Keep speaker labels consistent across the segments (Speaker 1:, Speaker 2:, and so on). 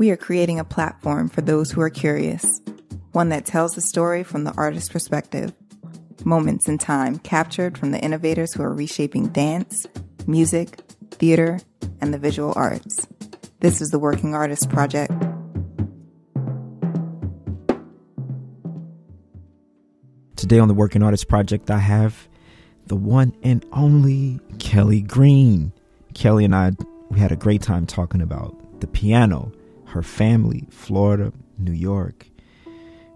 Speaker 1: We are creating a platform for those who are curious, one that tells the story from the artist's perspective. Moments in time captured from the innovators who are reshaping dance, music, theater, and the visual arts. This is the Working Artist Project.
Speaker 2: Today on the Working Artist Project, I have the one and only Kelly Green. Kelly and I, we had a great time talking about the piano, her family, Florida, New York.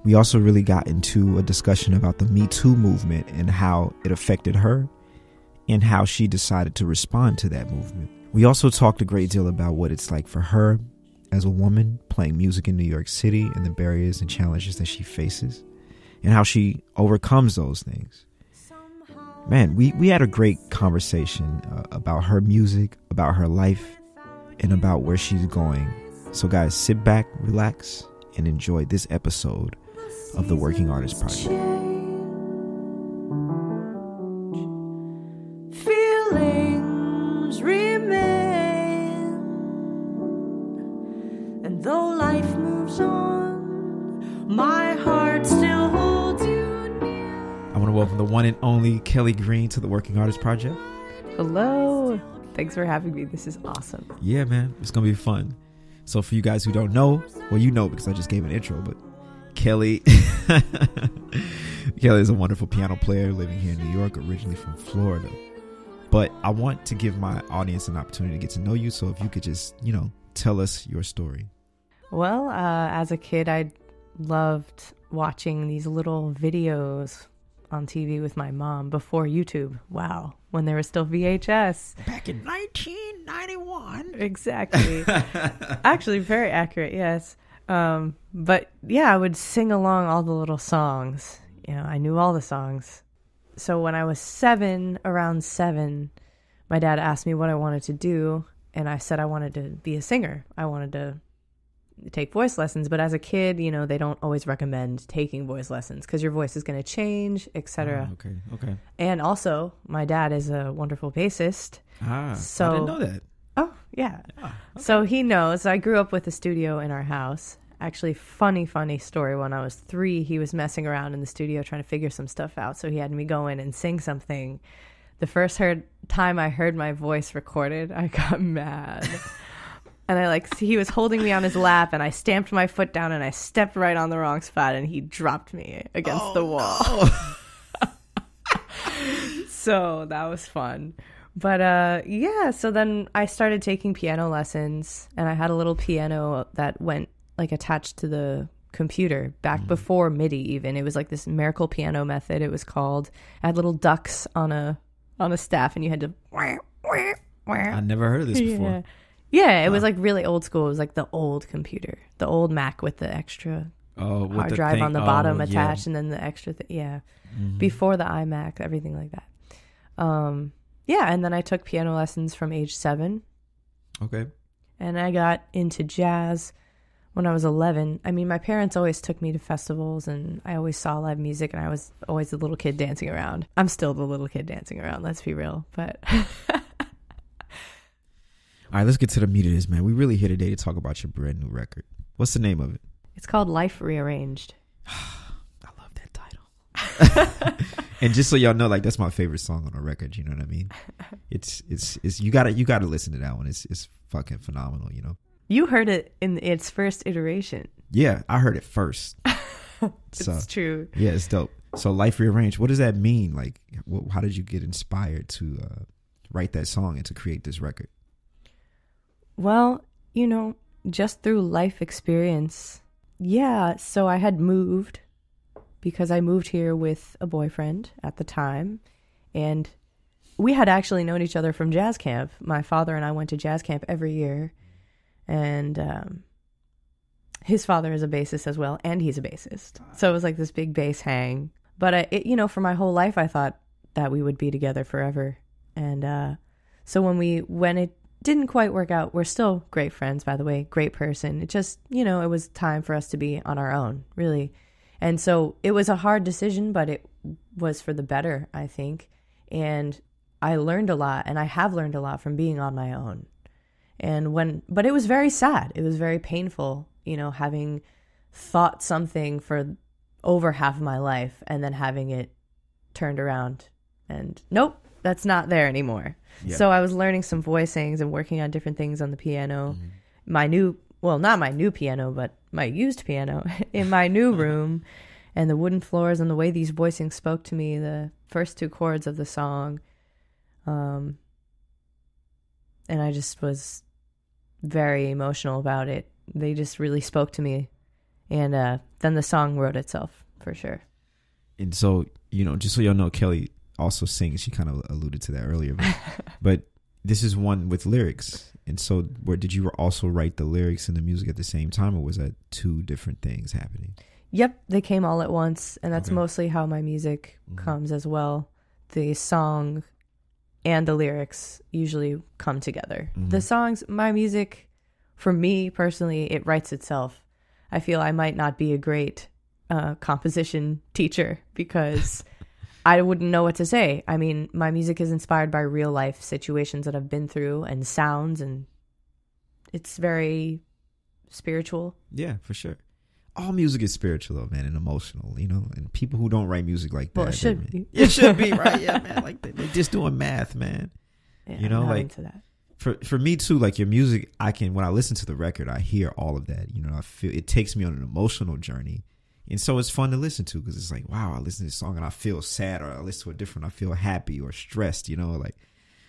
Speaker 2: We also really got into a discussion about the Me Too movement and how it affected her and how she decided to respond to that movement. We also talked a great deal about what it's like for her as a woman playing music in New York City and the barriers and challenges that she faces and how she overcomes those things. Man, we, we had a great conversation uh, about her music, about her life, and about where she's going. So, guys, sit back, relax, and enjoy this episode of the Working Artist Project.
Speaker 3: Feelings remain, and though life moves on, my heart still holds you near.
Speaker 2: I want to welcome the one and only Kelly Green to the Working Artist Project.
Speaker 4: Hello. Thanks for having me. This is awesome.
Speaker 2: Yeah, man, it's gonna be fun. So for you guys who don't know, well, you know because I just gave an intro, but Kelly, Kelly is a wonderful piano player living here in New York, originally from Florida. But I want to give my audience an opportunity to get to know you. So if you could just, you know, tell us your story.
Speaker 4: Well, uh, as a kid, I loved watching these little videos on TV with my mom before YouTube. Wow. When there was still VHS.
Speaker 2: Back in 1991.
Speaker 4: Exactly. Actually, very accurate, yes. Um, but yeah, I would sing along all the little songs. You know, I knew all the songs. So when I was seven, around seven, my dad asked me what I wanted to do, and I said I wanted to be a singer. I wanted to take voice lessons, but as a kid, you know, they don't always recommend taking voice lessons because your voice is going to change, etc.
Speaker 2: Oh, okay, okay.
Speaker 4: And also, my dad is a wonderful bassist.
Speaker 2: Ah,
Speaker 4: So-
Speaker 2: I didn't know that.
Speaker 4: Oh, yeah. So he knows. I grew up with a studio in our house. Actually, funny, funny story. When I was three, he was messing around in the studio trying to figure some stuff out. So he had me go in and sing something. The first heard, time I heard my voice recorded, I got mad. And I like, he was holding me on his lap, and I stamped my foot down, and I stepped right on the wrong spot, and he dropped me against the wall. so that was fun. But uh yeah, so then I started taking piano lessons and I had a little piano that went like attached to the computer back before MIDI even. It was like this miracle piano method it was called. I had little ducks on a on a staff and you had to
Speaker 2: I never heard of this before.
Speaker 4: yeah. Yeah, it was like really old school. It was like the old computer, the old Mac with the extra
Speaker 2: Oh, with
Speaker 4: hard
Speaker 2: the
Speaker 4: drive
Speaker 2: thing-
Speaker 4: on the
Speaker 2: oh,
Speaker 4: bottom
Speaker 2: yeah.
Speaker 4: attached and then the extra thing yeah
Speaker 2: Mhm.
Speaker 4: before the imac everything like that um yeah and then i took piano lessons from age seven
Speaker 2: Okay.
Speaker 4: and i got into jazz when i was 11 i mean my parents always took me to festivals and i always saw live music and i was always the little kid dancing around i'm still the little kid dancing around let's be real but
Speaker 2: All right, let's get to the meat of this, man. We really here today to talk about your brand new record. What's the name of it?
Speaker 4: it's called life rearranged
Speaker 2: I love that title. and just so y'all know, like that's my favorite song on the record. You know what I mean? It's it's it's you gotta you gotta listen to that one. It's it's fucking phenomenal. You know?
Speaker 4: you heard it in its first iteration
Speaker 2: Yeah, I heard it first. so
Speaker 4: it's true
Speaker 2: yeah, it's dope. So life rearranged. What does that mean? Like, wh- how did you get inspired to uh, write that song and to create this record?
Speaker 4: Well, you know, just through life experience. Yeah, so I had moved because I moved here with a boyfriend at the time. And we had actually known each other from jazz camp. My father and I went to jazz camp every year. And um, his father is a bassist as well, and he's a bassist. So it was like this big bass hang. But, I, it, you know, for my whole life, I thought that we would be together forever. And uh, so when we, when it didn't quite work out. We're still great friends, by the way, great person. It just, you know, it was time for us to be on our own, really. And so it was a hard decision, but it was for the better, I think. And I learned a lot, and I have learned a lot from being on my own. And when, but it was very sad. It was very painful, you know, having thought something for over half of my life and then having it turned around and nope, that's not there anymore.
Speaker 2: Yeah.
Speaker 4: So I was learning some voicings and working on different things on the piano. My new, well, not my new piano, but my used piano in my new room and the wooden floors and the way these voicings spoke to me, the first two chords of the song. Um, and I just was very emotional about it. They just really spoke to me. And uh, then the song wrote itself for sure.
Speaker 2: and so you know, just so y'all know, Kelly also sings. She kind of alluded to that earlier, but, but this is one with lyrics. And so, where did you also write the lyrics and the music at the same time, or was that two different things happening?
Speaker 4: Yep, they came all at once, and that's
Speaker 2: Okay.
Speaker 4: mostly how my music
Speaker 2: Mhm.
Speaker 4: comes as well. The song and the lyrics usually come together.
Speaker 2: Mhm.
Speaker 4: The songs, my music, for me personally, it writes itself. I feel I might not be a great uh, composition teacher because I wouldn't know what to say. I mean, my music is inspired by real life situations that I've been through and sounds, and it's very spiritual.
Speaker 2: Yeah, for sure. All music is spiritual, though, man, and emotional. You know, and people who don't write music like that,
Speaker 4: Well, it should be.
Speaker 2: It should be right, yeah, man. Like they, they're just doing math, man.
Speaker 4: Yeah,
Speaker 2: You know, like- for for me too like your music i can when i listen to the record i hear all of that you know i feel it takes me on an emotional journey and so it's fun to listen to because it's like wow i listen to this song and i feel sad or i listen to a different i feel happy or stressed you know like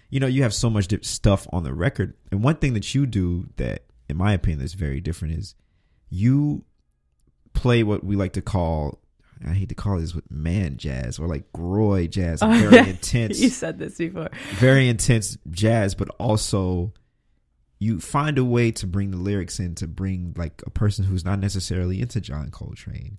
Speaker 2: you know you have so much stuff on the record and one thing that you do that in my opinion is very different is you play what we like to call I hate to call this with man jazz or like Groy jazz,
Speaker 4: Oh,
Speaker 2: very
Speaker 4: yeah.
Speaker 2: intense
Speaker 4: You said this before.
Speaker 2: very intense jazz, but also you find a way to bring the lyrics in to bring like a person who's not necessarily into John Coltrane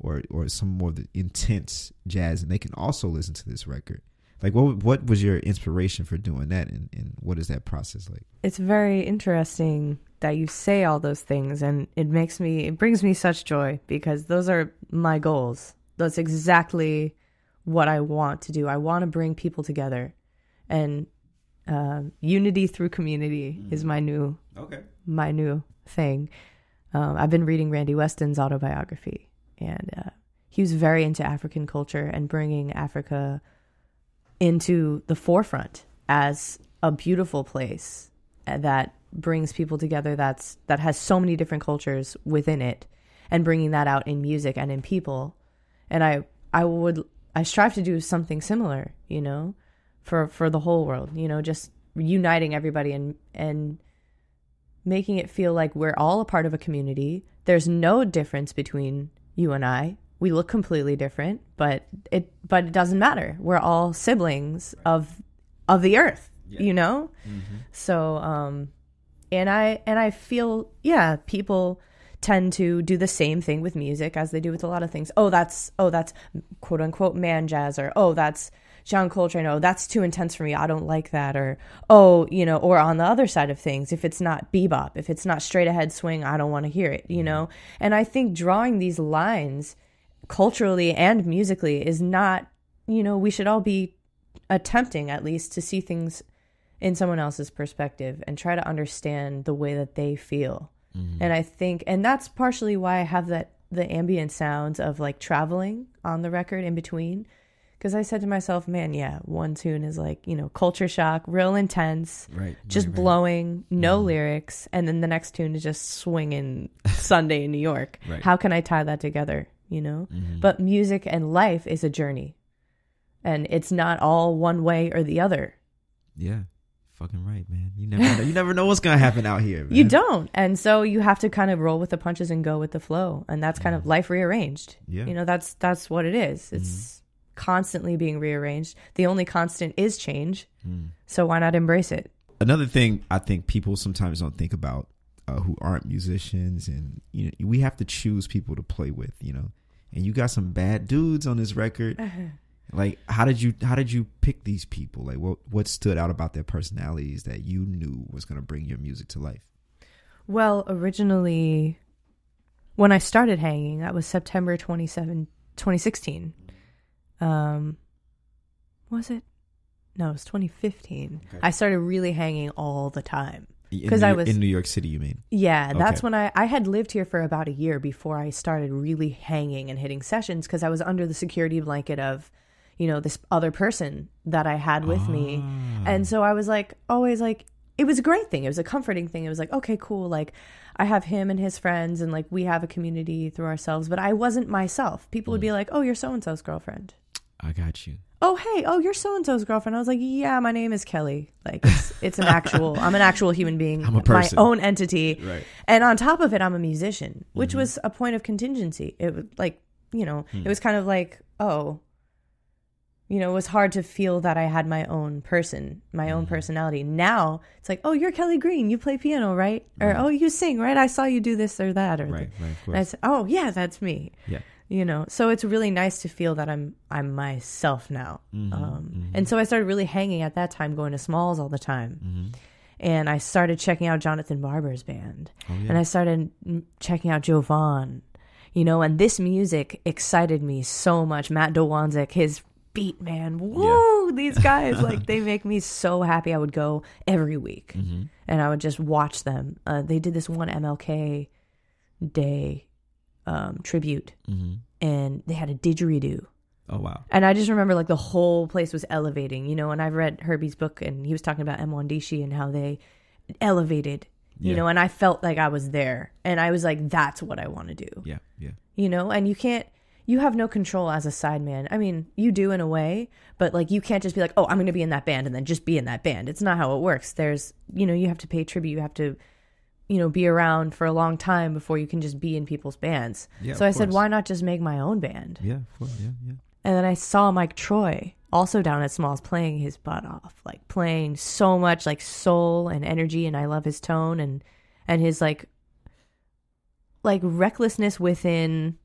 Speaker 2: or or some more of the intense jazz, and they can also listen to this record. Like, what what was your inspiration for doing that, and, and what is that process like?
Speaker 4: It's very interesting that you say all those things and it makes me it brings me such joy because those are my goals. That's exactly what I want to do. I want to bring people together and um, unity through community is my new
Speaker 2: Okay.
Speaker 4: my new thing. Um, I've been reading Randy Weston's autobiography, and uh, he was very into African culture and bringing Africa into the forefront as a beautiful place uh, that brings people together. That's that has so many different cultures within it, and bringing that out in music and in people. And I, I would, I strive to do something similar, you know, for for the whole world. You know, just uniting everybody and and making it feel like we're all a part of a community. There's no difference between you and I. We look completely different, but it but it doesn't matter. We're all siblings of of the earth, you know? So um and I and I feel yeah, people tend to do the same thing with music as they do with a lot of things. Oh, that's oh, that's quote unquote man jazz or oh, that's John Coltrane, oh, that's too intense for me. I don't like that. Or, oh, you know, or on the other side of things, if it's not bebop, if it's not straight ahead swing, I don't want to hear it, you mm-hmm. know? And I think drawing these lines culturally and musically is not, you know, we should all be attempting at least to see things in someone else's perspective and try to understand the way that they feel. Mm-hmm. And I think, and that's partially why I have that the ambient sounds of like traveling on the record in between. Because I said to myself, man, yeah, one tune is like, you know, culture shock, real intense,
Speaker 2: Right.
Speaker 4: just blowing, no mm-hmm. lyrics. And then the next tune is just swinging Sunday in New York.
Speaker 2: Right.
Speaker 4: How can I tie that together? You know? Mm-hmm. But music and life is a journey. And it's not all one way or the other.
Speaker 2: Yeah. Fucking right, man. You never know. You never know what's gonna happen out here. Man.
Speaker 4: You don't. And so you have to kind of roll with the punches and go with the flow. And that's kind of mm-hmm. life rearranged.
Speaker 2: Yeah.
Speaker 4: You know, that's that's what it is. It's constantly being rearranged. The only constant is change. So why not embrace it?
Speaker 2: another thing I think people sometimes don't think about uh, who aren't musicians, and you know, we have to choose people to play with, you know. And you got some bad dudes on this record. Like, how did you how did you pick these people? Like, what what stood out about their personalities that you knew was going to bring your music to life?
Speaker 4: Well, originally when I started hanging, that was September 27 2016. Um was it? No, it was 2015.
Speaker 2: Okay.
Speaker 4: I started really hanging all the time. Because I was
Speaker 2: in New York City. You mean?
Speaker 4: Yeah, that's
Speaker 2: Okay.
Speaker 4: when I I had lived here for about a year before I started really hanging and hitting sessions because I was under the security blanket of, you know, this other person that I had with me,
Speaker 2: Ah.
Speaker 4: and so I was like always like it was a great thing. It was a comforting thing. It was like okay, cool, like. I have him and his friends, and like we have a community through ourselves. But I wasn't myself. People
Speaker 2: Mm.
Speaker 4: would be like, "Oh, you're so and so's girlfriend."
Speaker 2: I got you.
Speaker 4: oh hey oh you're so and so's girlfriend i was like yeah my name is kelly like it's, it's an actual i'm an actual human being
Speaker 2: I'm a person.
Speaker 4: my own entity
Speaker 2: Right.
Speaker 4: and on top of it i'm a musician which
Speaker 2: Mm-hmm.
Speaker 4: was a point of contingency it was like you know
Speaker 2: Hmm.
Speaker 4: it was kind of like oh you know it was hard to feel that i had my own person my own
Speaker 2: Mm-hmm.
Speaker 4: personality now it's like oh you're kelly green you play piano right or oh you sing right i saw you do this or that or
Speaker 2: Right. Right. Of
Speaker 4: and. I said, oh yeah that's me
Speaker 2: yeah.
Speaker 4: You know? So it's really nice to feel that i'm i'm myself now.
Speaker 2: Mm-hmm,
Speaker 4: um, and so i started really hanging at that time going to smalls all the time.
Speaker 2: Mm-hmm.
Speaker 4: and i started checking out jonathan barber's band.
Speaker 2: Oh, yeah.
Speaker 4: and i started checking out Jovan, you know? And this music excited me so much. Matt Dwonszyk his beat man. Whoa these guys like they make me so happy. I would go every week
Speaker 2: Mm-hmm.
Speaker 4: and i would just watch them. Uh, they did this one mlk day um, tribute
Speaker 2: Mm-hmm.
Speaker 4: and they had a didgeridoo.
Speaker 2: Oh wow.
Speaker 4: And I just remember like the whole place was elevating, you know, and I've read Herbie's book and he was talking about Mwandishi and how they elevated, you
Speaker 2: Yeah.
Speaker 4: know, and I felt like I was there and I was like, that's what I want to do,
Speaker 2: Yeah. Yeah.
Speaker 4: you know, and you can't, you have no control as a sideman. I mean, you do in a way, but like you can't just be like, oh, I'm going to be in that band and then just be in that band. It's not how it works. There's, you know, you have to pay tribute. You have to, you know, be around for a long time before you can just be in people's bands.
Speaker 2: Yeah,
Speaker 4: so I said, why not just make my own band?
Speaker 2: Yeah. Course. Yeah. Yeah.
Speaker 4: And then I saw Mike Troy also down at Smalls playing his butt off, like playing so much like soul and energy and I love his tone and and his like like recklessness within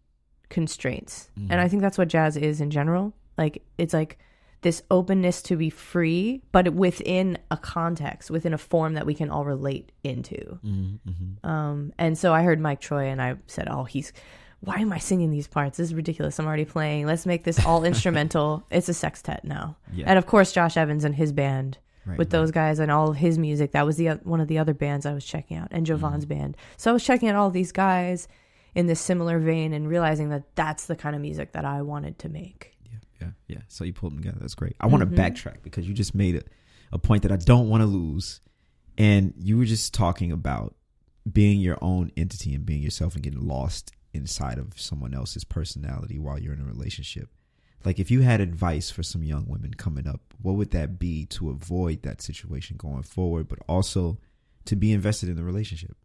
Speaker 4: constraints. And I think that's what jazz is in general. Like it's like this openness to be free, but within a context, within a form that we can all relate into.
Speaker 2: Mm-hmm.
Speaker 4: Um, and so I heard Mike Troy and I said, Oh, he's, why am I singing these parts? This is ridiculous. I'm already playing. Let's make this all instrumental. It's a sextet now.
Speaker 2: Yeah.
Speaker 4: And of course, Josh Evans and his band
Speaker 2: Right,
Speaker 4: with
Speaker 2: right.
Speaker 4: those guys and all of his music. That was the one of the other bands I was checking out, and
Speaker 2: Mm-hmm.
Speaker 4: Jovan's band. So I was checking out all these guys in this similar vein and realizing that that's the kind of music that I wanted to make.
Speaker 2: Yeah, yeah. So you pulled them together. That's great. I want to
Speaker 4: Mm-hmm.
Speaker 2: backtrack because you just made a, a point that I don't want to lose. And you were just talking about being your own entity and being yourself and getting lost inside of someone else's personality while you're in a relationship. Like if you had advice for some young women coming up, what would that be to avoid that situation going forward, but also to be invested in the relationship?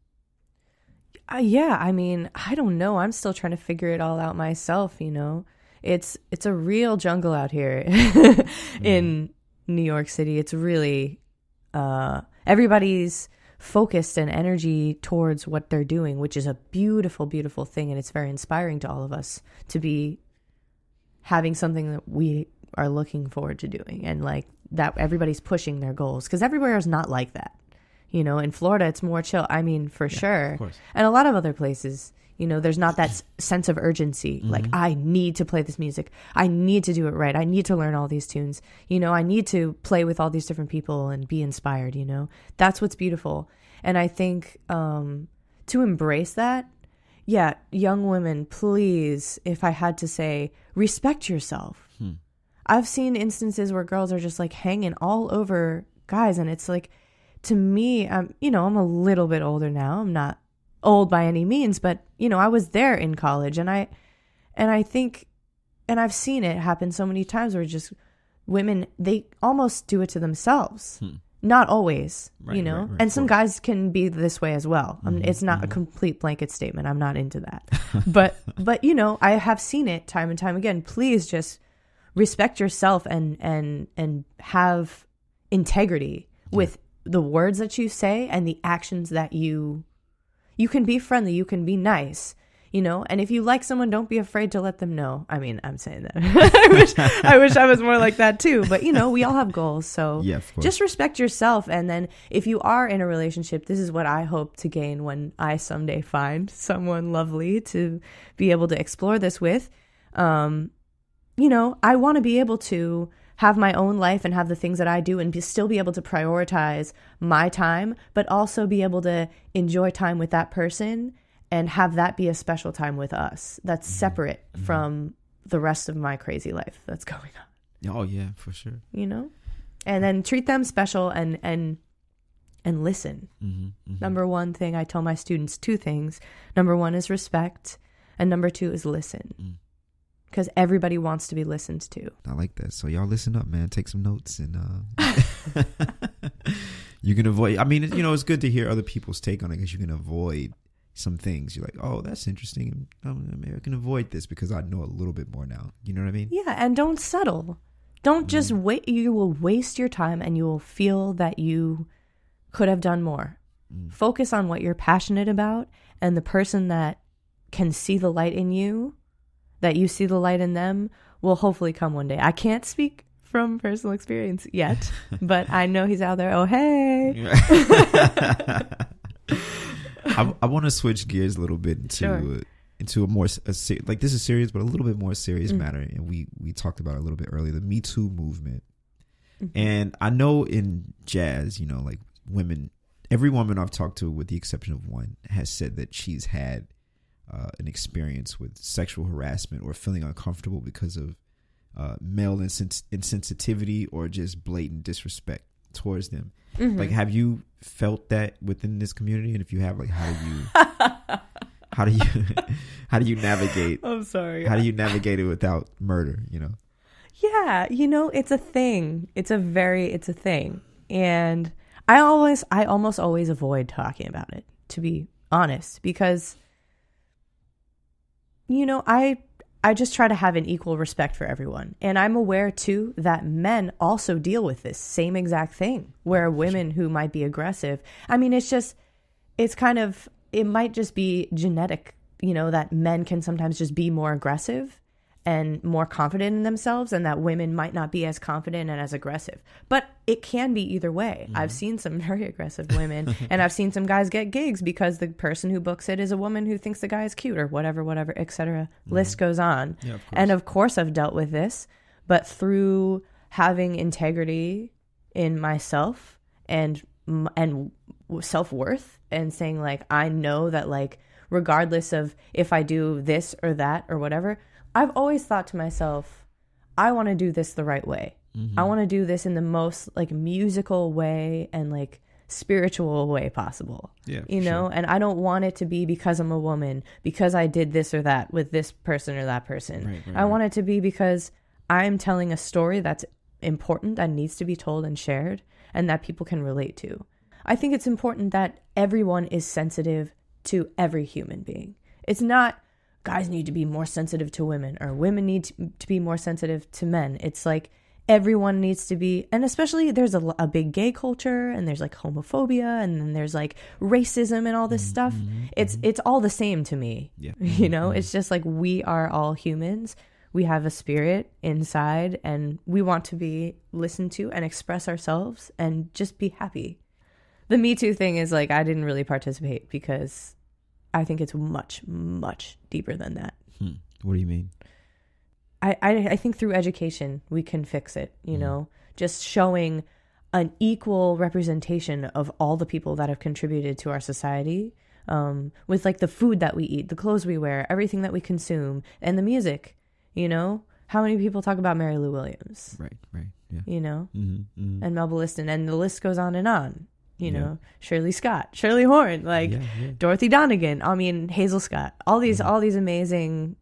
Speaker 4: Uh, yeah, I mean, I don't know. I'm still trying to figure it all out myself, you know. It's it's a real jungle out here in New York City. It's really uh everybody's focused and energy towards what they're doing, which is a beautiful beautiful thing and it's very inspiring to all of us to be having something that we are looking forward to doing and like that everybody's pushing their goals because everywhere is not like that. You know, in Florida, it's more chill. I mean, for sure.
Speaker 2: course.
Speaker 4: And a lot of other places, you know, there's not that s- sense of urgency. Like, I need to play this music. I need to do it right. I need to learn all these tunes. You know, I need to play with all these different people and be inspired, you know? That's what's beautiful. And I think um, to embrace that, yeah, young women, please, if I had to say, respect yourself. I've seen instances where girls are just like hanging all over guys, and it's like, to me, I'm, you know, I'm a little bit older now. I'm not old by any means, but you know, I was there in college, and I, and I think, and I've seen it happen so many times where just women they almost do it to themselves. Hmm. Not always, you know,
Speaker 2: right, right,
Speaker 4: and some guys can be this way as well. Mean, mm-hmm, it's not a mm-hmm. complete blanket statement. I'm not into that, but but you know, I have seen it time and time again. Please just respect yourself and and and have integrity with the words that you say and the actions that you you can be friendly you can be nice you know? And if you like someone don't be afraid to let them know. I mean i'm saying that. I wish i wish i was more like that too but you know we all have goals so
Speaker 2: Yeah,
Speaker 4: just respect yourself. And then if you are in a relationship this is what i hope to gain when i someday find someone lovely to be able to explore this with. Um you know i want to be able to have my own life and have the things that I do and be, still be able to prioritize my time, but also be able to enjoy time with that person and have that be a special time with us that's separate from the rest of my crazy life that's going on,
Speaker 2: Oh yeah, for sure.
Speaker 4: you know? And then treat them special and and and listen.
Speaker 2: Mm-hmm,
Speaker 4: Number one thing I tell my students two things. Number one is respect, and number two is listen.
Speaker 2: Mm.
Speaker 4: Because everybody wants to be listened to.
Speaker 2: I like that. So y'all listen up, man. Take some notes, and uh, you can avoid. I mean, you know, it's good to hear other people's take on it because you can avoid some things. You're like, oh, that's interesting. Um, maybe I can avoid this because I know a little bit more now. You know what I mean?
Speaker 4: Yeah, and don't settle. Don't just wait. You will waste your time and you will feel that you could have done more. Focus on what you're passionate about and the person that can see the light in you, that you see the light in them, will hopefully come one day. I can't speak from personal experience yet, but I know he's out there. Oh, hey.
Speaker 2: I, I want to switch gears a little bit into
Speaker 4: Sure.
Speaker 2: into a more a, se- like this is serious, but a little bit more serious
Speaker 4: Mm.
Speaker 2: matter. And we we talked about it a little bit earlier, the Me Too movement.
Speaker 4: Mhm.
Speaker 2: And I know in jazz, you know, like women, every woman I've talked to, with the exception of one, has said that she's had uh, an experience with sexual harassment or feeling uncomfortable because of uh, male insens- insensitivity or just blatant disrespect towards them.
Speaker 4: Mhm.
Speaker 2: Like, have you felt that within this community? And if you have, like, how do you, how do you, how do you navigate?
Speaker 4: I'm sorry.
Speaker 2: How do you navigate it without murder? You know.
Speaker 4: Yeah, you know, it's a thing. It's a very it's a thing. And I always I almost always avoid talking about it, to be honest, because you know, I I just try to have an equal respect for everyone. And I'm aware too that men also deal with this same exact thing where women who might be aggressive. I mean, it's just it's kind of it might just be genetic, you know, that men can sometimes just be more aggressive and more confident in themselves and that women might not be as confident and as aggressive. But it can be either way. Mm-hmm. I've seen some very aggressive women and I've seen some guys get gigs because the person who books it is a woman who thinks the guy is cute or whatever whatever etc. Mm-hmm. List goes on.
Speaker 2: Yeah, of
Speaker 4: And of course I've dealt with this, but through having integrity in myself and and self-worth and saying like I know that like regardless of if I do this or that or whatever, I've always thought to myself I want to do this the right way. I mm-hmm. want to do this in the most like musical way and like spiritual way possible.
Speaker 2: Yeah,
Speaker 4: You know, and I don't want it to be because I'm a woman, because I did this or that with this person or that person.
Speaker 2: Right, right,
Speaker 4: I want it to be because I'm telling a story that's important that needs to be told and shared and that people can relate to. I think it's important that everyone is sensitive to every human being. It's not guys need to be more sensitive to women or women need to, to be more sensitive to men. It's like everyone needs to be and especially there's a, a big gay culture and there's like homophobia and then there's like racism and all this mm-hmm, stuff. Mm-hmm, it's mm-hmm. it's all the same to me.
Speaker 2: Yeah.
Speaker 4: you know it's just like we are all humans. We have a spirit inside and we want to be listened to and express ourselves and just be happy. The me too thing is like i didn't really participate because i think it's much much deeper than that
Speaker 2: Hmm. What do you mean?
Speaker 4: I, I I think through education we can fix it. You know, just showing an equal representation of all the people that have contributed to our society, um, with like the food that we eat, the clothes we wear, everything that we consume, and the music. You know, how many people talk about Mary Lou Williams?
Speaker 2: Right, right, yeah.
Speaker 4: You know,
Speaker 2: Mm-hmm, mm-hmm.
Speaker 4: and Melba Liston, and the list goes on and on. You
Speaker 2: Yeah.
Speaker 4: know, Shirley Scott, Shirley Horn, like
Speaker 2: yeah, yeah.
Speaker 4: Dorothy Donegan. I mean Hazel Scott. All these
Speaker 2: Mm-hmm.
Speaker 4: all these amazing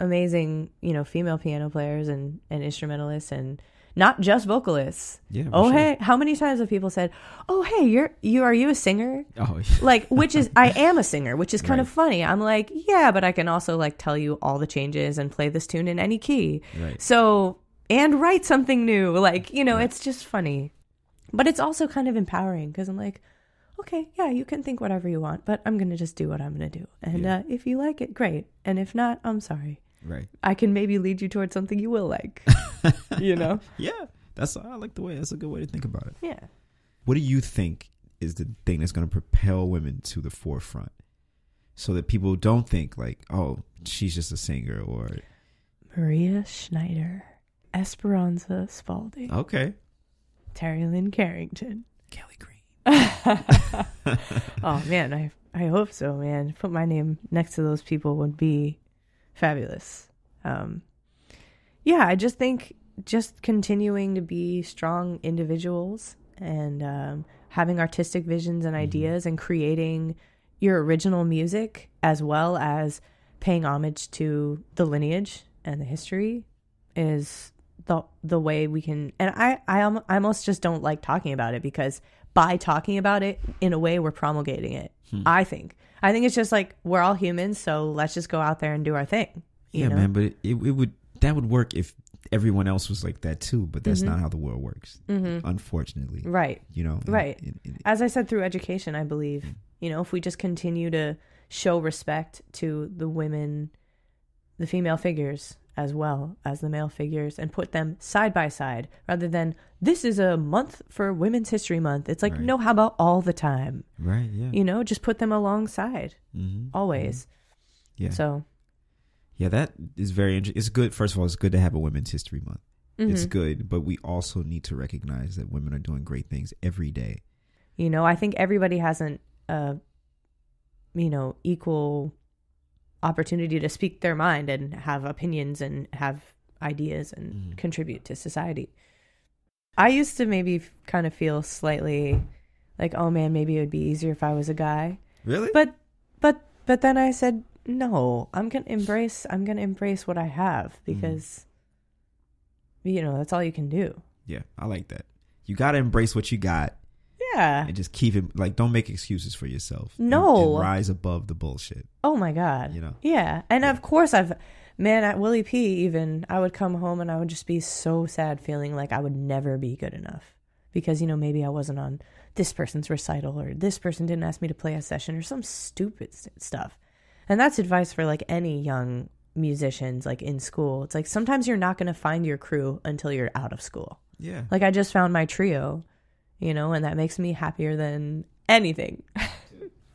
Speaker 4: amazing, you know, female piano players and and instrumentalists and not just vocalists.
Speaker 2: Yeah,
Speaker 4: Oh
Speaker 2: sure.
Speaker 4: hey, how many times have people said, "Oh hey, you're you are you a singer?"
Speaker 2: Oh,
Speaker 4: Like which is I am a singer, which is kind of funny. I'm like, "Yeah, but I can also like tell you all the changes and play this tune in any key."
Speaker 2: right.
Speaker 4: So, and write something new. Like, you know, it's just funny. But it's also kind of empowering because I'm like, okay, yeah, you can think whatever you want, but I'm going to just do what I'm going to do. And
Speaker 2: Yeah.
Speaker 4: uh, if you like it, great. And if not, I'm sorry.
Speaker 2: Right.
Speaker 4: I can maybe lead you towards something you will like, you know?
Speaker 2: Yeah. That's I like the way. That's a good way to think about it.
Speaker 4: Yeah.
Speaker 2: What do you think is the thing that's going to propel women to the forefront, so that people don't think like, oh, she's just a singer, or
Speaker 4: Maria Schneider. Esperanza Spalding,
Speaker 2: Okay.
Speaker 4: Terri Lyne Carrington.
Speaker 2: Kelly Green.
Speaker 4: oh man, I I hope so, man. Put my name next to those people would be fabulous. Um, yeah, I just think just continuing to be strong individuals and um, having artistic visions and ideas and creating your original music as well as paying homage to the lineage and the history is the the way we can and I I, I almost just don't like talking about it because by talking about it in a way we're promulgating it. Hmm. I think. I think it's just like we're all humans, so let's just go out there and do our thing. you
Speaker 2: Yeah,
Speaker 4: know?
Speaker 2: man, but it, it, would that would work if everyone else was like that too, but that's
Speaker 4: Mhm.
Speaker 2: not how the world works. Mm-hmm. Unfortunately.
Speaker 4: Right.
Speaker 2: You know. and-
Speaker 4: Right.
Speaker 2: and- and-
Speaker 4: As I said through education, I believe, hmm. you know, if we just continue to show respect to the women, the female figures as well as the male figures and put them side by side rather than this is a month for women's history month. It's like,
Speaker 2: Right.
Speaker 4: no, how about all the time?
Speaker 2: right, yeah.
Speaker 4: You know, just put them alongside
Speaker 2: hmm
Speaker 4: always.
Speaker 2: Yeah.
Speaker 4: So,
Speaker 2: Yeah, that is very interesting. It's good. First of all, it's good to have a Women's History Month. It's
Speaker 4: mhm.
Speaker 2: good, but we also need to recognize that women are doing great things every day.
Speaker 4: you know, I think everybody has an, uh, you know, equal opportunity to speak their mind and have opinions and have ideas and
Speaker 2: Mhm.
Speaker 4: contribute to society. I used to maybe kind of feel slightly like, oh man, maybe it would be easier if I was a guy.
Speaker 2: Really?
Speaker 4: But, but, but then I said, no, I'm going to embrace, I'm to embrace what I have because, you know, that's all you can do.
Speaker 2: yeah, I like that. You got to embrace what you got
Speaker 4: Yeah.
Speaker 2: and just keep it. Like, don't make excuses for yourself.
Speaker 4: No.
Speaker 2: and rise above the bullshit.
Speaker 4: Oh my god.
Speaker 2: You know?
Speaker 4: Yeah. And
Speaker 2: Yeah.
Speaker 4: of course I've man at Willie P even I would come home and I would just be so sad feeling like I would never be good enough. Because, you know, maybe I wasn't on this person's recital or this person didn't ask me to play a session or some stupid stuff. And that's advice for like any young musicians like in school. It's like sometimes you're not going to find your crew until you're out of school.
Speaker 2: Yeah.
Speaker 4: Like I just found my trio, you know, and that makes me happier than anything.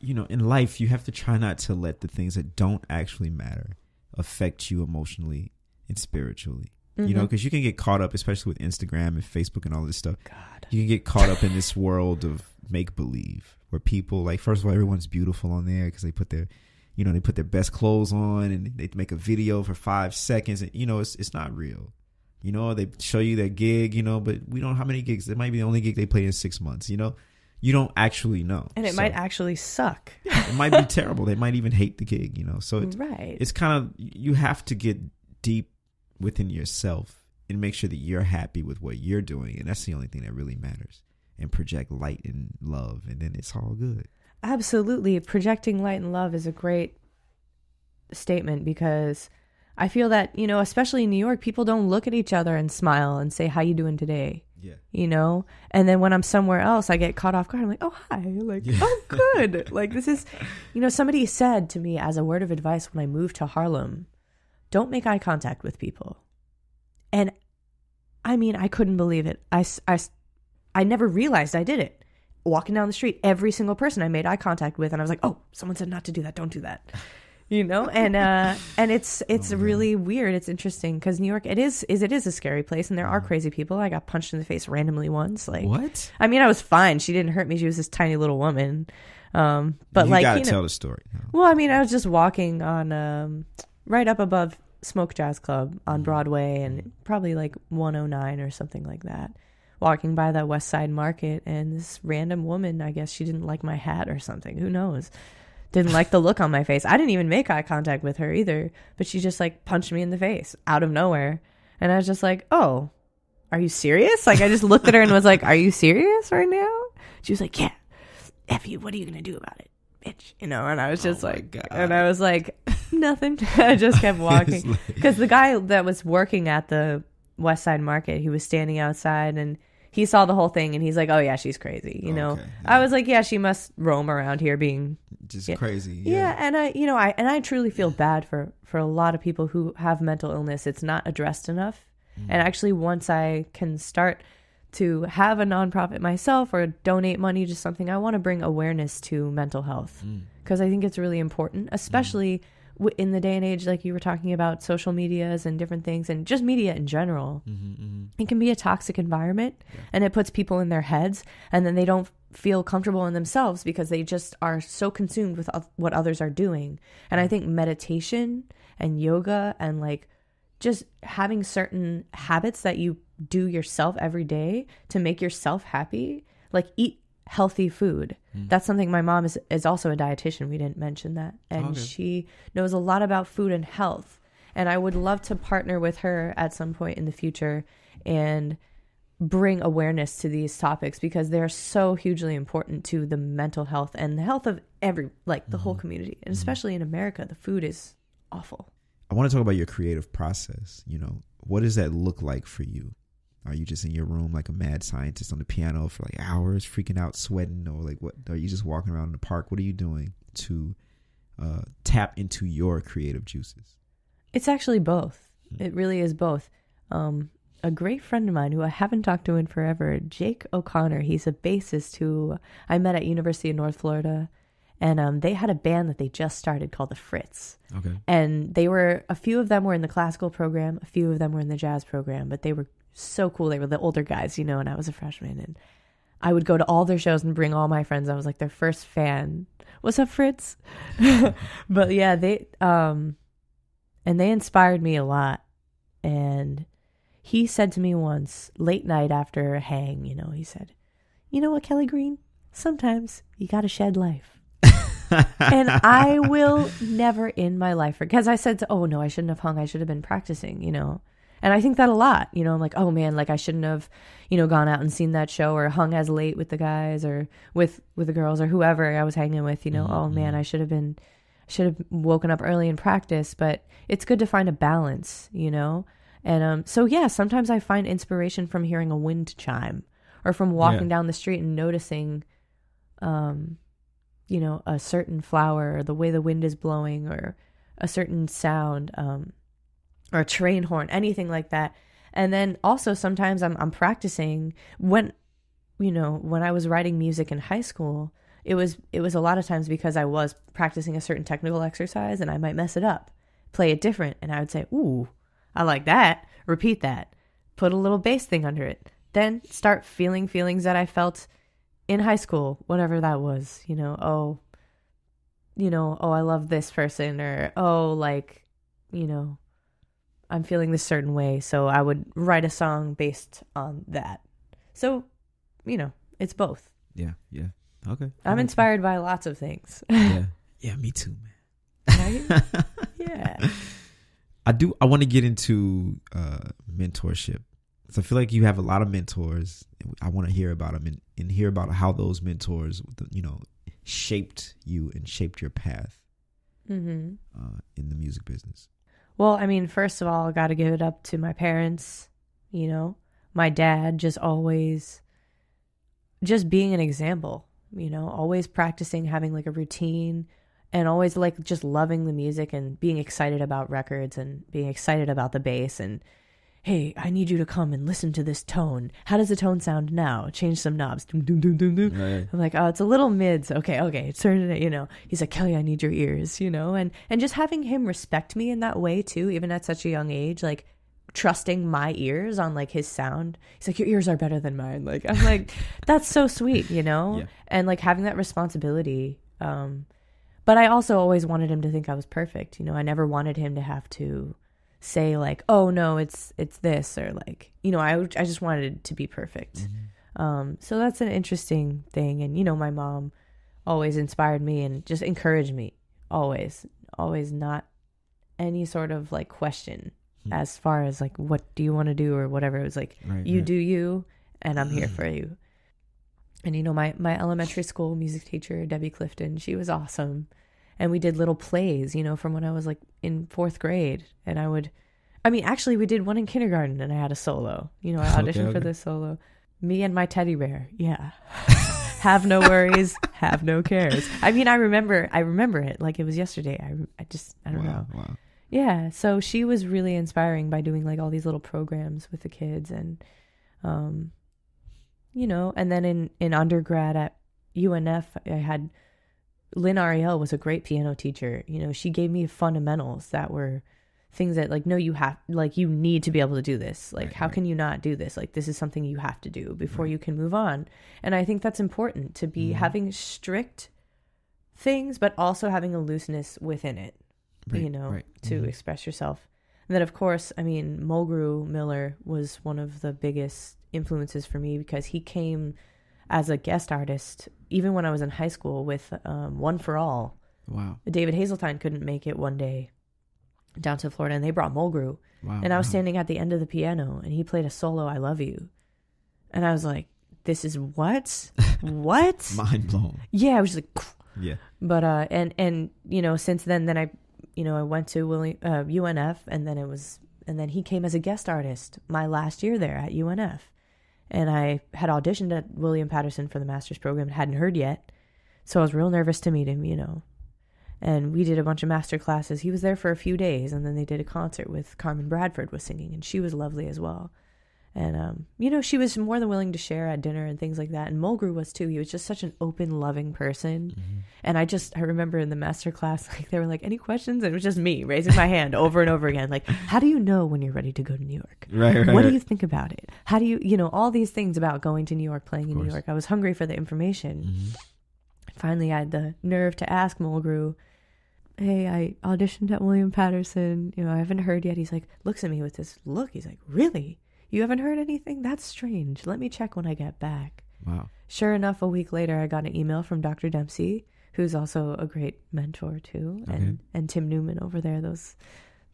Speaker 2: you know, in life, you have to try not to let the things that don't actually matter affect you emotionally and spiritually. You know,
Speaker 4: mm-hmm.
Speaker 2: because you can get caught up, especially with Instagram and Facebook and all this stuff.
Speaker 4: God.
Speaker 2: You can get caught up in this world of make believe where people, like, first of all, everyone's beautiful on there because they put their, you know, they put their best clothes on and they make a video for five seconds. And, you know, it's, it's not real. You know, they show you their gig, you know, but we don't know how many gigs. It might be the only gig they play in six months, you know? You don't actually know.
Speaker 4: And it
Speaker 2: So-
Speaker 4: might actually suck.
Speaker 2: it might be terrible. They might even hate the gig, you know. So it's,
Speaker 4: right.
Speaker 2: it's kind of you have to get deep within yourself and make sure that you're happy with what you're doing, and that's the only thing that really matters. And project light and love, and then it's all good.
Speaker 4: Absolutely. Projecting light and love is a great statement because I feel that, you know, especially in New York, people don't look at each other and smile and say, How you doing today?
Speaker 2: Yeah.
Speaker 4: You know? And then when I'm somewhere else, I get caught off guard. I'm like, Oh hi. Like,
Speaker 2: Yeah.
Speaker 4: oh good. like this is you know, somebody said to me as a word of advice when I moved to Harlem, don't make eye contact with people. And I mean, I couldn't believe it. I, I, I never realized I did it. Walking down the street, every single person I made eye contact with, and I was like, "Oh, someone said not to do that. Don't do that." You know, and uh, and it's it's
Speaker 2: Oh,
Speaker 4: really weird. It's interesting because New York, it is is it is a scary place, and there are crazy people. I got punched in the face randomly once. Like,
Speaker 2: What?
Speaker 4: I mean, I was fine. She didn't hurt me. She was this tiny little woman. Um, but
Speaker 2: you
Speaker 4: like,
Speaker 2: gotta
Speaker 4: you know,
Speaker 2: tell the story.
Speaker 4: well, I mean, I was just walking on um, right up above Smoke Jazz Club on Broadway and probably like 109 or something like that. Walking by that West Side Market, and this random woman, I guess she didn't like my hat or something. Who knows? Didn't like the look on my face. I didn't even make eye contact with her either, but she just like punched me in the face out of nowhere. And I was just like, oh, are you serious? Like, I just looked at her and was like, are you serious right now? She was like, yeah. F you, what are you going to do about it? Bitch. You know, and I was just
Speaker 2: Oh
Speaker 4: like,
Speaker 2: God.
Speaker 4: and I was like, nothing. I just kept walking. Because the guy that was working at the West Side Market, he was standing outside and he saw the whole thing and he's like, oh, yeah, she's crazy. You know,
Speaker 2: Okay,
Speaker 4: I was like, yeah, she must roam around here being
Speaker 2: Just
Speaker 4: Yeah.
Speaker 2: crazy.
Speaker 4: yeah.
Speaker 2: Yeah.
Speaker 4: and I, you know, I and I truly feel bad for for a lot of people who have mental illness. It's not addressed enough.
Speaker 2: Mm.
Speaker 4: And actually, once I can start to have a nonprofit myself or donate money to something, I want to bring awareness to mental health
Speaker 2: Mm.
Speaker 4: because I think it's really important, especially w- in the day and age like you were talking about social medias and different things and just media in general
Speaker 2: Mm-hmm,
Speaker 4: it can be a toxic environment
Speaker 2: Yeah.
Speaker 4: and it puts people in their heads and then they don't feel comfortable in themselves because they just are so consumed with what others are doing. And i think meditation and yoga and like just having certain habits that you do yourself every day to make yourself happy like eat healthy food. Mm. That's something my mom is is also a dietitian. We didn't mention that. And
Speaker 2: Okay.
Speaker 4: she knows a lot about food and health. And i would love to partner with her at some point in the future and bring awareness to these topics because they're so hugely important to the mental health and the health of every like the whole mm-hmm. community. And mm-hmm. especially in america the food is awful.
Speaker 2: I want to talk about your creative process. You know, what does that look like for you? Are you just in your room like a mad scientist on the piano for like hours, freaking out, sweating, or like what? Are you just walking around in the park? What are you doing to uh, tap into your creative juices?
Speaker 4: It's actually both. It really is both. Um, a great friend of mine who I haven't talked to in forever, Jake O'Connor. He's a bassist who I met at University of North Florida, and um, they had a band that they just started called the Fritz.
Speaker 2: Okay.
Speaker 4: And they were a few of them were in the classical program, a few of them were in the jazz program, but they were so cool. They were the older guys, you know, and I was a freshman, and I would go to all their shows and bring all my friends. I was like their first fan. What's up, Fritz? but yeah, they um and they inspired me a lot. And he said to me once, late night after a hang, you know, he said, You know what, Kelly Green? Sometimes you gotta shed life. and I will never in my life because I said, "Oh no, I shouldn't have hung. I should have been practicing." You know, and I think that a lot. You know, I'm like, "Oh man, like I shouldn't have, you know, gone out and seen that show or hung as late with the guys or with with the girls or whoever I was hanging with." You know, oh man, I should have been, should have woken up early in practice. But it's good to find a balance. You know, and um, so yeah, sometimes I find inspiration from hearing a wind chime or from walking
Speaker 2: Yeah.
Speaker 4: down the street and noticing, um you know a certain flower or the way the wind is blowing or a certain sound um or a train horn anything like that. And then also sometimes i'm i'm practicing when you know when i was writing music in high school it was it was a lot of times because i was practicing a certain technical exercise and i might mess it up play it different and i would say ooh i like that repeat that put a little bass thing under it. Then start feeling feelings that i felt in high school, whatever that was, you know, oh, you know, oh, I love this person, or oh, like, you know, I'm feeling this certain way. So I would write a song based on that. So, you know, it's both.
Speaker 2: Yeah. Yeah. Okay.
Speaker 4: I'm inspired by lots of things.
Speaker 2: Yeah. Yeah. Me too, man.
Speaker 4: Right? yeah.
Speaker 2: I do. I want to get into uh, mentorship. So I feel like you have a lot of mentors. I want to hear about them and, and hear about how those mentors, you know, shaped you and shaped your path
Speaker 4: hmm
Speaker 2: uh, in the music business.
Speaker 4: Well, I mean, first of all, I got to give it up to my parents, you know, my dad just always just being an example, you know, always practicing having like a routine and always like just loving the music and being excited about records and being excited about the bass and hey, I need you to come and listen to this tone. How does the tone sound now? Change some knobs. Doom, doom, doom, doom, doom.
Speaker 2: Right.
Speaker 4: I'm like, oh, it's a little mids. Okay, okay, turn it. You know, he's like, Kelly, I need your ears. You know, and and just having him respect me in that way too, even at such a young age, like trusting my ears on like his sound. He's like, your ears are better than mine. Like I'm like, that's so sweet, you know,
Speaker 2: Yeah.
Speaker 4: and like having that responsibility. Um, but I also always wanted him to think I was perfect. You know, I never wanted him to have to say like, oh no, it's it's this or like, you know, I I just wanted it to be perfect. Mm-hmm. Um, so that's an interesting thing. And, you know, my mom always inspired me and just encouraged me always, always not any sort of like question hmm. as far as like, what do you want to do or whatever. It was like,
Speaker 2: Right,
Speaker 4: you
Speaker 2: right.
Speaker 4: do you and I'm here hmm. for you. And, you know, my, my elementary school music teacher, Debbie Clifton, she was awesome. And we did little plays, you know, from when I was like in fourth grade. And I would, I mean, actually, we did one in kindergarten and I had a solo. You know, I
Speaker 2: Okay,
Speaker 4: auditioned for
Speaker 2: okay.
Speaker 4: this solo. Me and my teddy bear. Yeah. have no worries, have no cares. I mean, I remember, I remember it like it was yesterday. I, I just, I don't know.
Speaker 2: Wow. Wow.
Speaker 4: Yeah, so she was really inspiring by doing like all these little programs with the kids and um you know, and then in in undergrad at UNF I had Lynne Arriale was a great piano teacher. You know, she gave me fundamentals that were things that like no you have like you need to be able to do this like
Speaker 2: Right,
Speaker 4: how
Speaker 2: right.
Speaker 4: can you not do this like this is something you have to do before you can move on and i think that's important to be
Speaker 2: Mhm.
Speaker 4: having strict things but also having a looseness within it you know
Speaker 2: right.
Speaker 4: to
Speaker 2: Mhm.
Speaker 4: express yourself and then of course i mean mulgrew miller was one of the biggest influences for me because he came as a guest artist even when i was in high school with um, one for all
Speaker 2: Wow.
Speaker 4: david hazeltine couldn't make it one day down to florida and they brought mulgrew
Speaker 2: Wow.
Speaker 4: and I was
Speaker 2: wow.
Speaker 4: standing at the end of the piano and he played a solo I love you. And I was like, this is what? what?
Speaker 2: mind blown.
Speaker 4: yeah, I was just like
Speaker 2: Yeah.
Speaker 4: but uh and and you know, since then then I you know, I went to William uh, UNF and then it was and then he came as a guest artist my last year there at UNF. And I had auditioned at William Paterson for the master's program, and hadn't heard yet. So I was real nervous to meet him, you know. And we did a bunch of master classes. He was there for a few days and then they did a concert with Carmen Bradford was singing and she was lovely as well. And um, you know, she was more than willing to share at dinner and things like that. And Mulgrew was too. He was just such an open, loving person.
Speaker 2: Mm-hmm.
Speaker 4: And I just I remember in the master class, like they were like, any questions? And it was just me raising my hand over and over again. Like, how do you know when you're ready to go to New York?
Speaker 2: Right. Right.
Speaker 4: What do you think about it? How do you you know, all these things about going to New York, playing in New. York. I was hungry for the information.
Speaker 2: Mhm.
Speaker 4: Finally I had the nerve to ask Mulgrew, Hey, I auditioned at William Paterson. You know, I haven't heard yet. He's like, looks at me with this look. He's like, Really? You haven't heard anything? That's strange. Let me check when I get back.
Speaker 2: Wow.
Speaker 4: Sure enough, a week later, I got an email from Dr. Demsey, who's also a great mentor too, and and Tim Newman over there. Those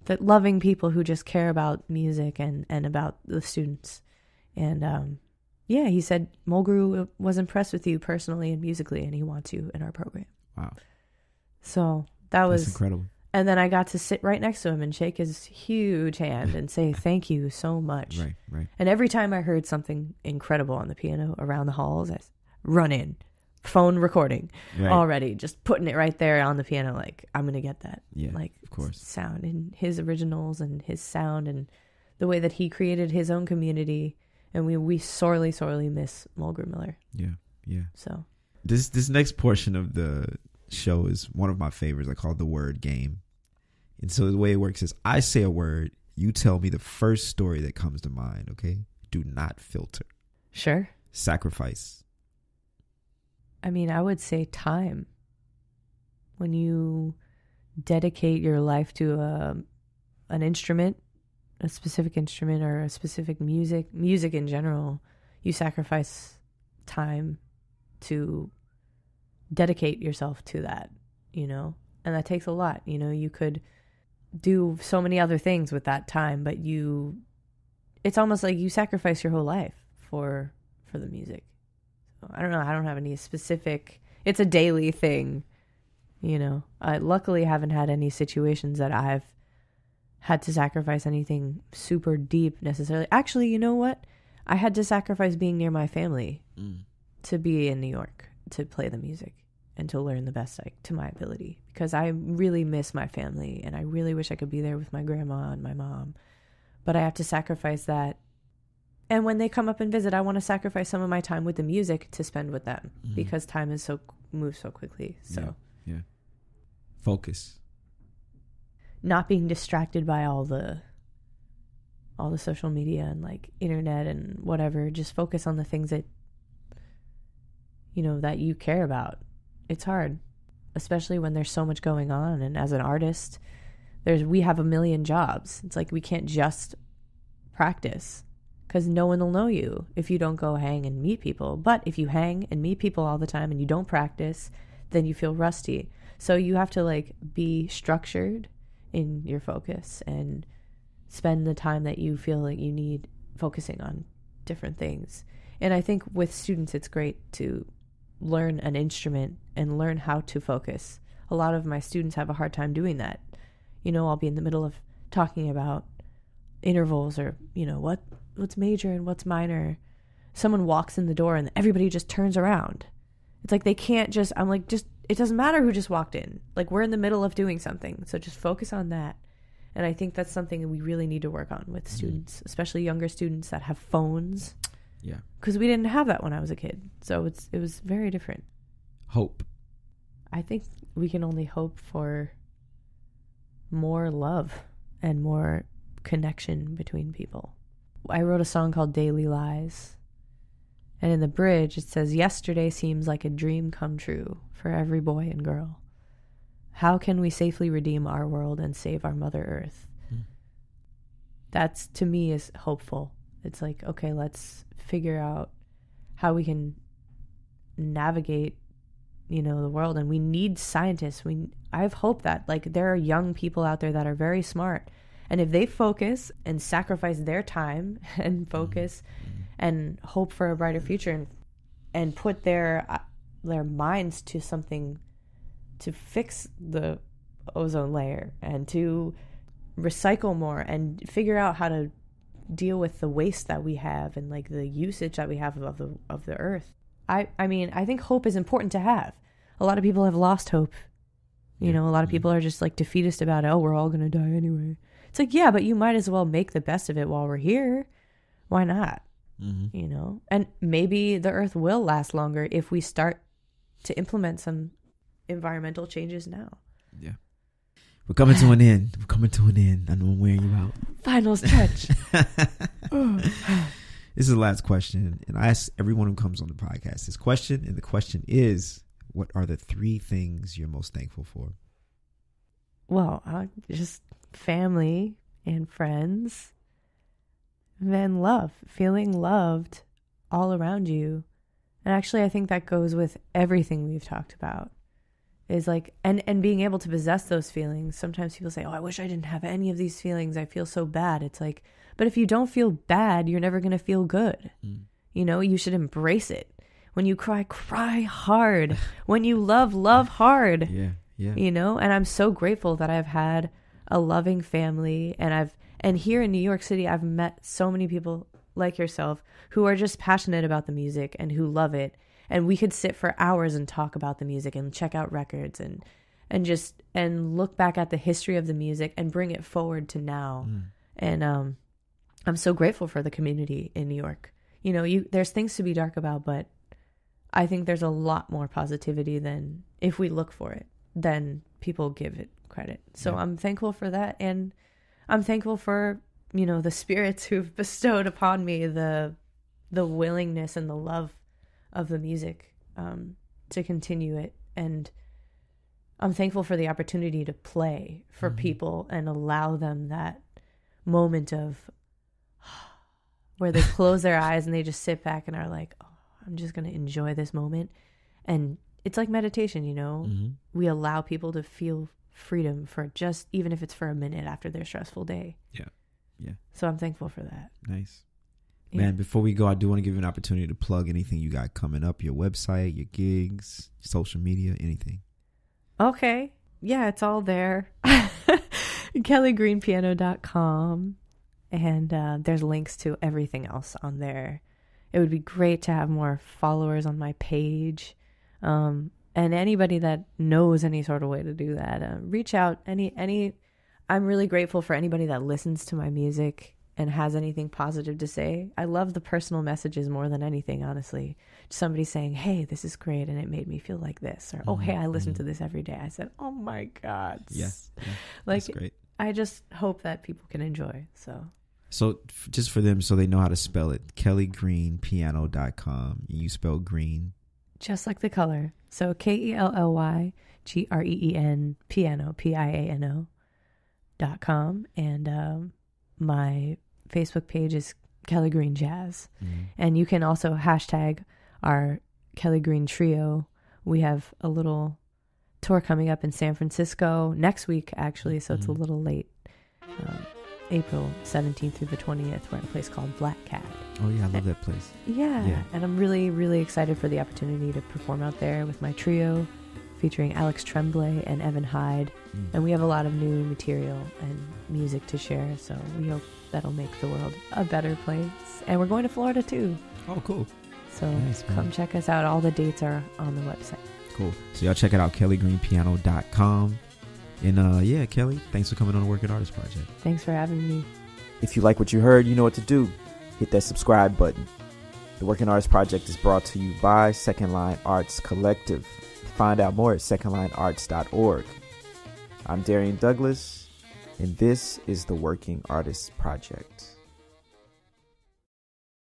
Speaker 4: the loving people who just care about music and and about the students. And um, yeah, he said Mulgrew was impressed with you personally and musically, and he wants you in our program.
Speaker 2: Wow.
Speaker 4: So that was
Speaker 2: incredible.
Speaker 4: And then I got to sit right next to him and shake his huge hand and say thank you so much.
Speaker 2: Right. Right.
Speaker 4: And every time I heard something incredible on the piano around the halls, I run in, phone recording
Speaker 2: Right.
Speaker 4: already, just putting it right there on the piano. Like I'm gonna get that,
Speaker 2: Yeah.
Speaker 4: like
Speaker 2: of course.
Speaker 4: sound and his originals and his sound and the way that he created his own community. And we we sorely sorely miss Mulgrew Miller.
Speaker 2: Yeah. Yeah.
Speaker 4: So
Speaker 2: This this next portion of the show is one of my favorites. I call it the word game. And so the way it works is I say a word, you tell me the first story that comes to mind, okay? Do not filter.
Speaker 4: sure.
Speaker 2: Sacrifice.
Speaker 4: I mean, I would say time. When you dedicate your life to a, an instrument, a specific instrument or a specific music, music in general, you sacrifice time to dedicate yourself to that, you know? And that takes a lot, you know? You could do so many other things with that time, but you it's almost like you sacrifice your whole life for for the music. I don't know. I don't have any specific. It's a daily thing, you know. I luckily haven't had any situations that I've had to sacrifice anything super deep necessarily. Actually, you know what? I had to sacrifice being near my family mm. to be in New York to play the music and to learn the best like to my ability because I really miss my family and I really wish I could be there with my grandma and my mom. But I have to sacrifice that and when they come up and visit, I want to sacrifice some of my time with the music to spend with them
Speaker 2: Mhm.
Speaker 4: because time is so moves so quickly. So
Speaker 2: Yeah. Yeah. Focus.
Speaker 4: not being distracted by all the all the social media and like internet and whatever, just focus on the things that you know that you care about. It's hard, especially when there's so much going on and as an artist, there's we have a million jobs. It's like we can't just practice because no one will know you if you don't go hang and meet people. But if you hang and meet people all the time and you don't practice, then you feel rusty. So you have to like be structured in your focus and spend the time that you feel like you need focusing on different things. And I think with students, it's great to learn an instrument and learn how to focus. A lot of my students have a hard time doing that. You know, I'll be in the middle of talking about intervals or, you know, what what's major and what's minor. Someone walks in the door and everybody just turns around. It's like they can't just I'm like just it doesn't matter who just walked in. Like we're in the middle of doing something. So just focus on that. And I think that's something that we really need to work on with mm-hmm. students, especially younger students that have phones
Speaker 2: Yeah.
Speaker 4: because we didn't have that when I was a kid. So it's it was very different.
Speaker 2: Hope.
Speaker 4: I think we can only hope for more love and more connection between people. I wrote a song called Daily Lies. And in the bridge, it says, Yesterday seems like a dream come true for every boy and girl. How can we safely redeem our world and save our Mother Earth?
Speaker 2: Hmm.
Speaker 4: That's to me is hopeful. It's like, okay, let's figure out how we can navigate, you know, the world. And we need scientists. We, I have hope that like there are young people out there that are very smart and if they focus and sacrifice their time and focus and hope for a brighter future and and put their uh, their minds to something to fix the ozone layer and to recycle more and figure out how to deal with the waste that we have and like the usage that we have of the of the earth. I I mean, I think hope is important to have. A lot of people have lost hope. You know, a lot of
Speaker 2: Mhm.
Speaker 4: people are just like defeatist about it. Oh, we're all going to die anyway. It's like, yeah, but you might as well make the best of it while we're here. Why not?
Speaker 2: Mm-hmm.
Speaker 4: You know? And maybe the earth will last longer if we start to implement some environmental changes now.
Speaker 2: Yeah. We're coming to an end. We're coming to an end. I know I'm wearing you out.
Speaker 4: Final stretch.
Speaker 2: this is the last question, and I ask everyone who comes on the podcast this question, and the question is, what are the three things you're most thankful for?
Speaker 4: well, uh, just family and friends. Then love, feeling loved all around you. And actually I think that goes with everything we've talked about. Is like and and being able to possess those feelings. Sometimes people say, "Oh, I wish I didn't have any of these feelings. I feel so bad." It's like, but if you don't feel bad, you're never going to feel good.
Speaker 2: Mm.
Speaker 4: You know, you should embrace it. When you cry, cry hard. when you love, love hard
Speaker 2: Yeah, yeah.
Speaker 4: you know and i'm so grateful that i've had a loving family and i've and here in new york city i've met so many people like yourself who are just passionate about the music and who love it and we could sit for hours and talk about the music and check out records and and just and look back at the history of the music and bring it forward to now
Speaker 2: Mm.
Speaker 4: and um i'm so grateful for the community in new york you know you there's things to be dark about but i think there's a lot more positivity than if we look for it than people give it credit so
Speaker 2: Yeah.
Speaker 4: i'm thankful for that and i'm thankful for you know the spirits who've bestowed upon me the the willingness and the love of the music um to continue it and i'm thankful for the opportunity to play for
Speaker 2: Mhm.
Speaker 4: people and allow them that moment of where they close their eyes and they just sit back and are like oh, i'm just going to enjoy this moment and it's like meditation you know
Speaker 2: Mhm.
Speaker 4: we allow people to feel freedom for just even if it's for a minute after their stressful day
Speaker 2: Yeah. Yeah.
Speaker 4: so i'm thankful for that
Speaker 2: Nice.
Speaker 4: Yeah.
Speaker 2: Man, before we go, I do want to give you an opportunity to plug anything you got coming up, your website, your gigs, social media, anything.
Speaker 4: Okay. Yeah, it's all there. KellyGreenPiano.com. And uh, there's links to everything else on there. It would be great to have more followers on my page. Um, and anybody that knows any sort of way to do that, uh, reach out. Any, any, I'm really grateful for anybody that listens to my music and has anything positive to say. I love the personal messages more than anything, honestly. Somebody saying, "Hey, this is great," and it made me feel like this, or "Oh, hey, I listen
Speaker 2: Mhm.
Speaker 4: to this every day." I said, "Oh my god!"
Speaker 2: Yeah. yeah
Speaker 4: like. I just hope that people can enjoy. So
Speaker 2: So, f- just for them, so they know how to spell it, kellygreenpiano.com. You spell green.
Speaker 4: just like the color. So K E L L Y G R E E N piano P I A N O dot com, and um, my Facebook page is Kelly Green Jazz. And you can also hashtag our Kelly Green Trio. We have a little tour coming up in San Francisco next week, actually, so it's a
Speaker 2: Mhm.
Speaker 4: little late. Um, April 17th through the 20th. We're at a place called Black Cat.
Speaker 2: Oh, yeah, I love that place.
Speaker 4: Yeah.
Speaker 2: Yeah.
Speaker 4: And I'm really, really excited for the opportunity to perform out there with my trio featuring Alex Tremblay and Evan Hyde.
Speaker 2: Mm.
Speaker 4: And we have a lot of new material and music to share, so we hope that'll make the world a better place. And we're going to Florida too.
Speaker 2: Oh, cool.
Speaker 4: So
Speaker 2: Nice,
Speaker 4: come check us out. All the dates are on the website.
Speaker 2: Cool. So, y'all check it out, kellygreenpiano.com. And uh, yeah, Kelly, thanks for coming on the Working Artist Project.
Speaker 4: Thanks for having me.
Speaker 5: If you like what you heard, you know what to do. Hit that subscribe button. The Working Artist Project is brought to you by Second Line Arts Collective.
Speaker 2: Find out more at secondlinearts.org. I'm Darian Douglas, and this is the Working Artists Project.